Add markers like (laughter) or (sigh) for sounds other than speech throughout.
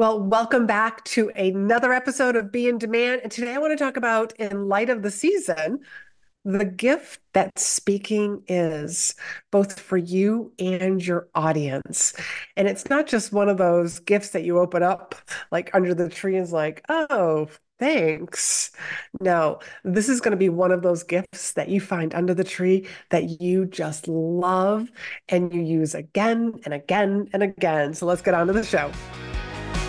Well, welcome back to another episode of Be in Demand. And today I want to talk about, in light of the season, the gift that speaking is, both for you and your audience. And it's not just one of those gifts that you open up like under the tree and is like, oh, thanks. No, this is going to be one of those gifts that you find under the tree that you just love and you use again and again and again. So let's get on to the show.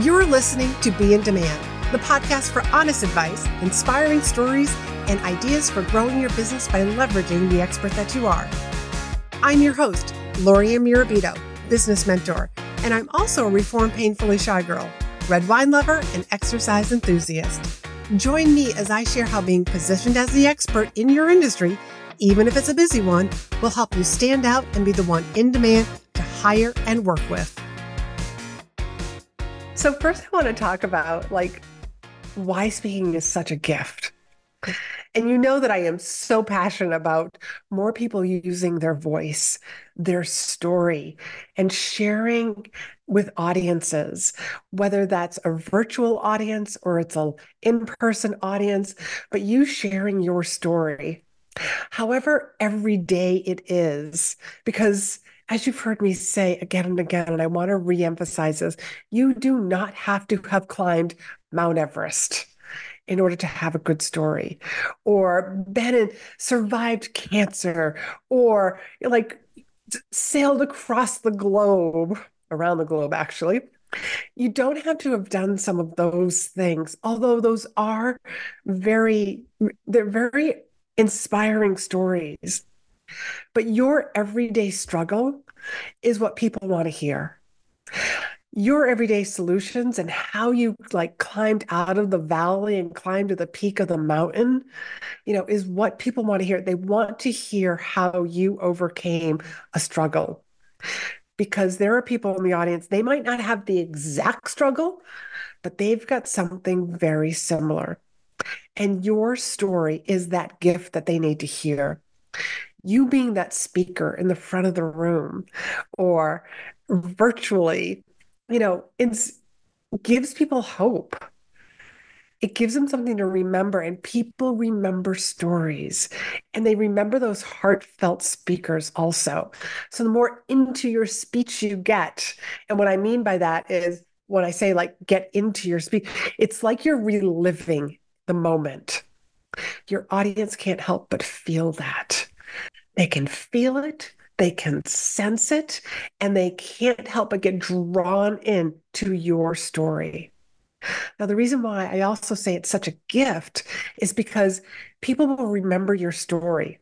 You're listening to Be in Demand, the podcast for honest advice, inspiring stories, and ideas for growing your business by leveraging the expert that you are. I'm your host, Lori Murabito, business mentor, and I'm also a reformed painfully shy girl, red wine lover, and exercise enthusiast. Join me as I share how being positioned as the expert in your industry, even if it's a busy one, will help you stand out and be the one in demand to hire and work with. So, first, I want to talk about like why speaking is such a gift. And you know that I am so passionate about more people using their voice, their story, and sharing with audiences, whether that's a virtual audience or it's an in person audience, but you sharing your story. However, every day it is, because as you've heard me say again and again, and I want to reemphasize this, you do not have to have climbed Mount Everest in order to have a good story, or been and survived cancer, or like sailed across the globe, around the globe, actually. You don't have to have done some of those things, although those are very, they're very inspiring stories. But your everyday struggle is what people want to hear. Your everyday solutions and how you like climbed out of the valley and climbed to the peak of the mountain, you know, is what people want to hear. They want to hear how you overcame a struggle. Because there are people in the audience, they might not have the exact struggle, but they've got something very similar. And your story is that gift that they need to hear you being that speaker in the front of the room or virtually, you know, it gives people hope. It gives them something to remember, and people remember stories and they remember those heartfelt speakers also. So, the more into your speech you get, and what I mean by that is when I say like get into your speech, it's like you're reliving the moment. Your audience can't help but feel that. They can feel it, they can sense it, and they can't help but get drawn in to your story. Now, the reason why I also say it's such a gift is because people will remember your story.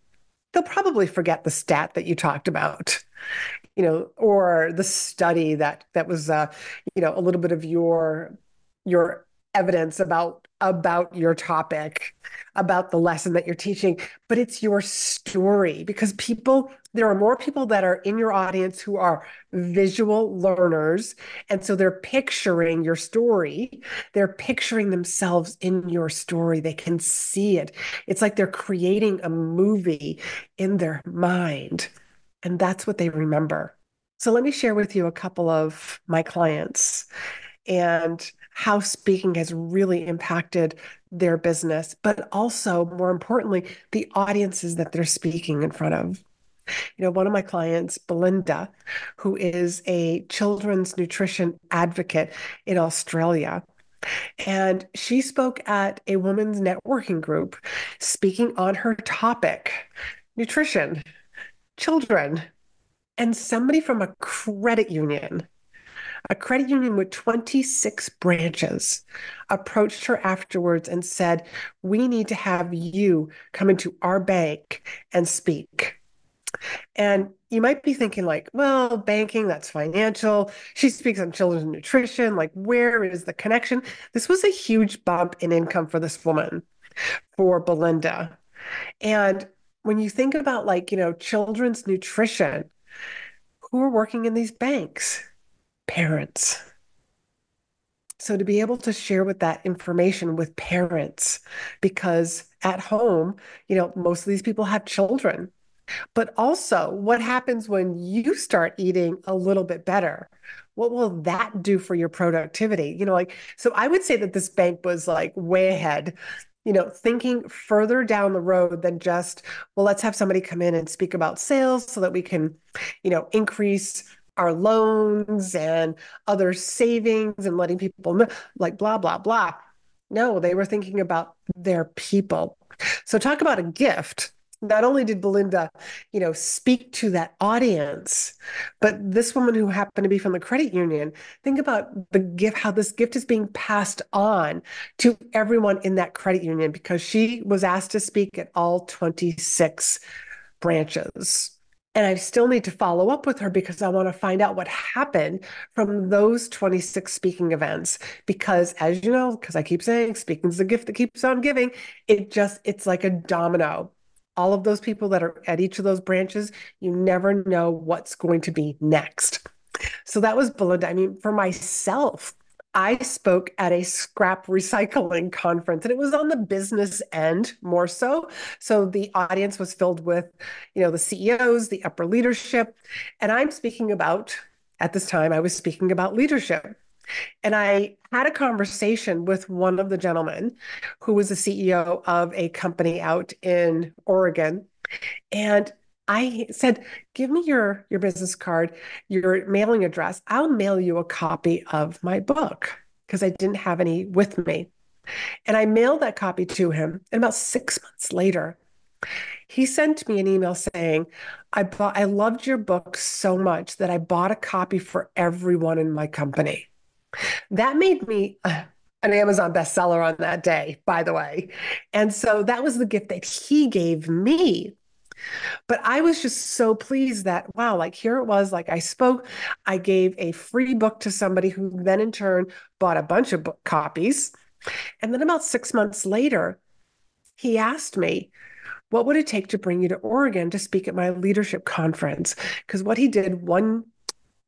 They'll probably forget the stat that you talked about, you know, or the study that that was, uh, you know, a little bit of your your evidence about about your topic about the lesson that you're teaching but it's your story because people there are more people that are in your audience who are visual learners. And so they're picturing your story. They're picturing themselves in your story. They can see it. It's like they're creating a movie in their mind. And that's what they remember. So let me share with you a couple of my clients and how speaking has really impacted their business, but also, more importantly, the audiences that they're speaking in front of. You know, one of my clients, Belinda, who is a children's nutrition advocate in Australia, and she spoke at a women's networking group speaking on her topic nutrition, children, and somebody from a credit union a credit union with 26 branches approached her afterwards and said, We need to have you come into our bank and speak. And you might be thinking, like, well, banking, that's financial. She speaks on children's nutrition. Like, where is the connection? This was a huge bump in income for this woman, for Belinda. And when you think about, like, you know, children's nutrition, who are working in these banks? Parents. So to be able to share with that information with parents, because at home, you know, most of these people have children. but also what happens when you start eating a little bit better? What will that do for your productivity? You know, like, so I would say that this bank was like way ahead you know, thinking further down the road than just, well, let's have somebody come in and speak about sales so that we can, you know, increase our loans and other savings and letting people know, like blah, blah, blah. No, they were thinking about their people. So talk about a gift not only did Belinda, you know, speak to that audience, but this woman who happened to be from the credit union, think about the gift, how this gift is being passed on to everyone in that credit union because she was asked to speak at all 26 branches. And I still need to follow up with her because I want to find out what happened from those 26 speaking events. Because as you know, because I keep saying speaking is the gift that keeps on giving, it just, it's like a domino all of those people that are at each of those branches, you never know what's going to be next. So that was Belinda. I mean, for myself, I spoke at a scrap recycling (laughs) conference and it was on the business end more so. So the audience was filled with, you know, the CEOs, the upper leadership. And I'm speaking about, at this time, I was speaking about leadership. And I had a conversation with one of the gentlemen who was the CEO of a company out in Oregon. And I said, give me your, your business card, your mailing address. I'll mail you a copy of my book because I didn't have any with me. And I mailed that copy to him. And about six months later, he sent me an email saying, I bought I loved your book so much that I bought a copy for everyone in my company. That made me an Amazon bestseller on that day, by the way. And so that was the gift that he gave me. But I was just so pleased that, wow, like here it was, like I spoke, I gave a free book to somebody who then in turn bought a bunch of book copies. And then about six months later, he asked me, what would it take to bring you to Oregon to speak at my leadership conference? Because what he did one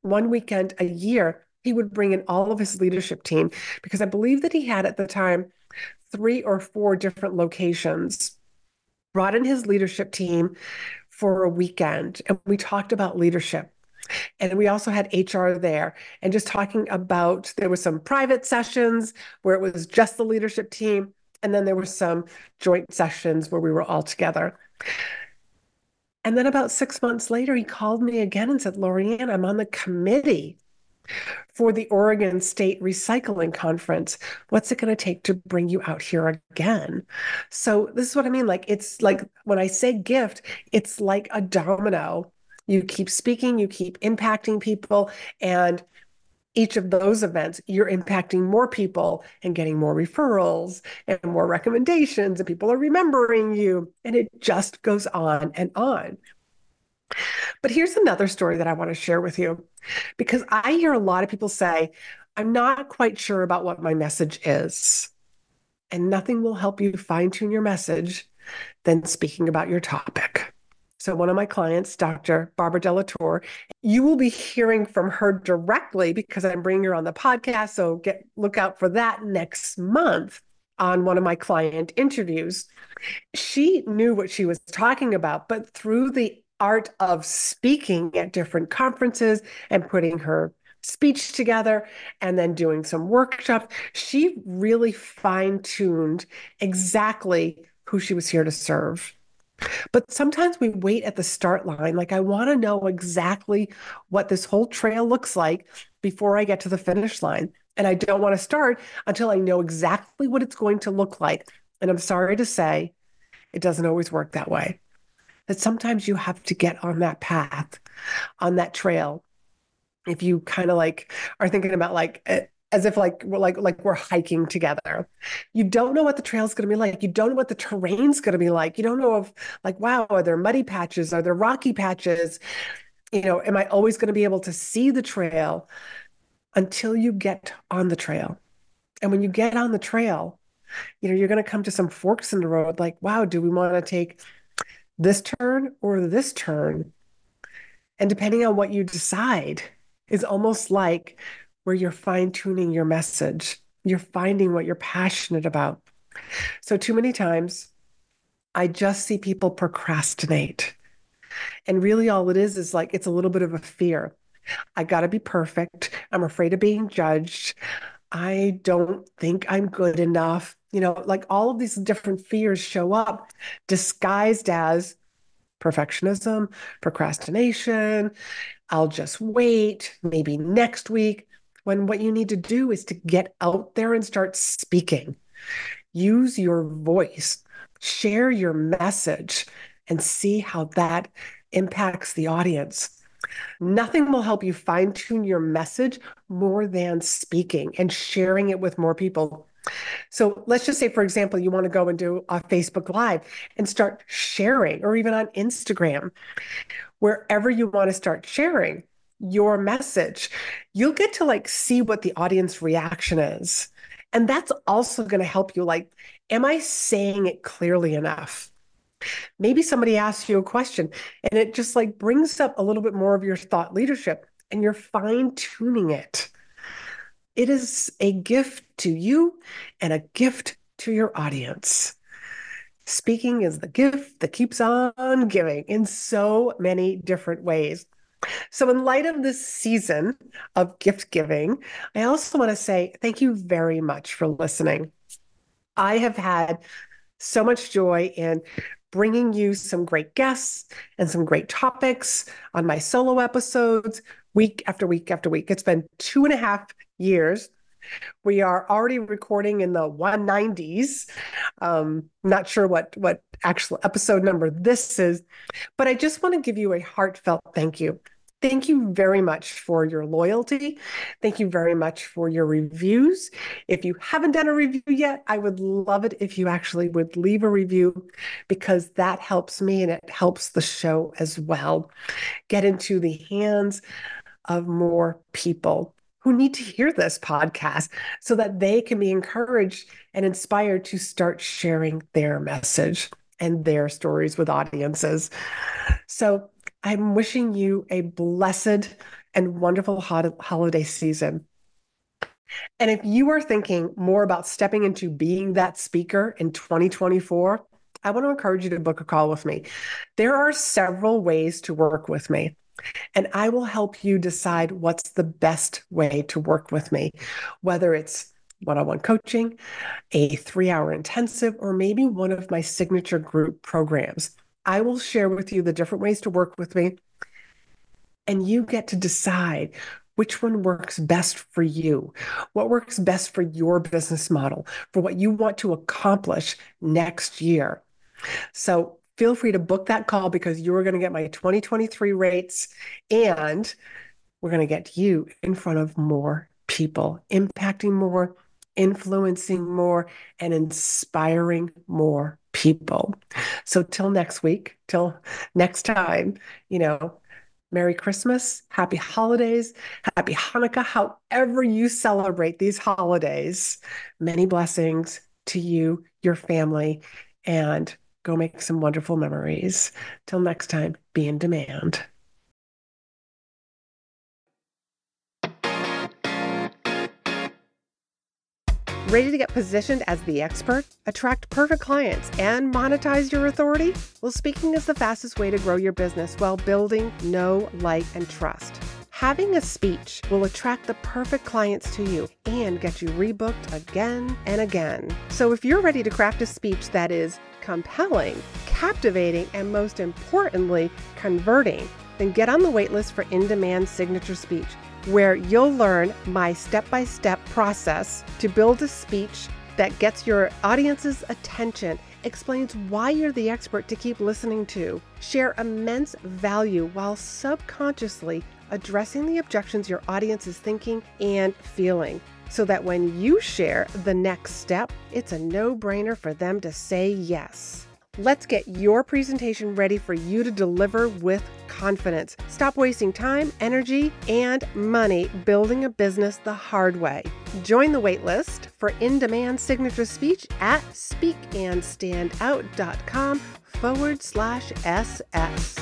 one weekend a year he would bring in all of his leadership team because I believe that he had at the time three or four different locations, brought in his leadership team for a weekend. And we talked about leadership. And we also had HR there and just talking about there was some private sessions where it was just the leadership team. And then there were some joint sessions where we were all together. And then about six months later, he called me again and said, Laurie-Ann, I'm on the committee for the Oregon State Recycling Conference. What's it going to take to bring you out here again? So, this is what I mean. Like, it's like when I say gift, it's like a domino. You keep speaking, you keep impacting people, and each of those events, you're impacting more people and getting more referrals and more recommendations, and people are remembering you. And it just goes on and on. But here's another story that I want to share with you because I hear a lot of people say, I'm not quite sure about what my message is. And nothing will help you fine tune your message than speaking about your topic. So, one of my clients, Dr. Barbara Delatour, you will be hearing from her directly because I'm bringing her on the podcast. So, get look out for that next month on one of my client interviews. She knew what she was talking about, but through the art of speaking at different conferences and putting her speech together and then doing some workshops. She really fine tuned exactly who she was here to serve. But sometimes we wait at the start line. Like, I want to know exactly what this whole trail looks like before I get to the finish line. And I don't want to start until I know exactly what it's going to look like. And I'm sorry to say, it doesn't always work that way that sometimes you have to get on that path, on that trail. If you kind of like are thinking about like as if like we're like like we're hiking together. You don't know what the trail's going to be like. You don't know what the terrain's going to be like. You don't know if like wow, are there muddy patches? Are there rocky patches? You know, am I always going to be able to see the trail until you get on the trail? And when you get on the trail, you know, you're going to come to some forks in the road like, wow, do we want to take this turn or this turn. And depending on what you decide, is almost like where you're fine tuning your message. You're finding what you're passionate about. So, too many times, I just see people procrastinate. And really, all it is is like it's a little bit of a fear. I got to be perfect. I'm afraid of being judged. I don't think I'm good enough. You know, like all of these different fears show up disguised as perfectionism, procrastination. I'll just wait, maybe next week. When what you need to do is to get out there and start speaking. Use your voice, share your message, and see how that impacts the audience. Nothing will help you fine tune your message more than speaking and sharing it with more people. So let's just say, for example, you want to go and do a Facebook Live and start sharing, or even on Instagram, wherever you want to start sharing your message, you'll get to like see what the audience reaction is. And that's also going to help you like, am I saying it clearly enough? Maybe somebody asks you a question and it just like brings up a little bit more of your thought leadership and you're fine tuning it. It is a gift to you and a gift to your audience. Speaking is the gift that keeps on giving in so many different ways. So, in light of this season of gift giving, I also want to say thank you very much for listening. I have had so much joy in bringing you some great guests and some great topics on my solo episodes week after week after week. It's been two and a half years. We are already recording in the 190s. Um, not sure what what actual episode number this is, but I just want to give you a heartfelt thank you Thank you very much for your loyalty. Thank you very much for your reviews. If you haven't done a review yet, I would love it if you actually would leave a review because that helps me and it helps the show as well. Get into the hands of more people who need to hear this podcast so that they can be encouraged and inspired to start sharing their message and their stories with audiences. So, I'm wishing you a blessed and wonderful holiday season. And if you are thinking more about stepping into being that speaker in 2024, I want to encourage you to book a call with me. There are several ways to work with me, and I will help you decide what's the best way to work with me, whether it's one on one coaching, a three hour intensive, or maybe one of my signature group programs. I will share with you the different ways to work with me. And you get to decide which one works best for you, what works best for your business model, for what you want to accomplish next year. So feel free to book that call because you're going to get my 2023 rates and we're going to get you in front of more people, impacting more, influencing more, and inspiring more people. So till next week, till next time, you know, Merry Christmas, Happy Holidays, Happy Hanukkah, however you celebrate these holidays. Many blessings to you, your family, and go make some wonderful memories. Till next time, be in demand. Ready to get positioned as the expert, attract perfect clients, and monetize your authority? Well, speaking is the fastest way to grow your business while building know, like, and trust. Having a speech will attract the perfect clients to you and get you rebooked again and again. So, if you're ready to craft a speech that is compelling, captivating, and most importantly, converting, then get on the waitlist for In Demand Signature Speech where you'll learn my step by step process to build a speech that gets your audience's attention, explains why you're the expert to keep listening to, share immense value while subconsciously addressing the objections your audience is thinking and feeling. So that when you share the next step, it's a no brainer for them to say yes. Let's get your presentation ready for you to deliver with confidence. Stop wasting time, energy, and money building a business the hard way. Join the waitlist for in demand signature speech at speakandstandout.com forward slash SS.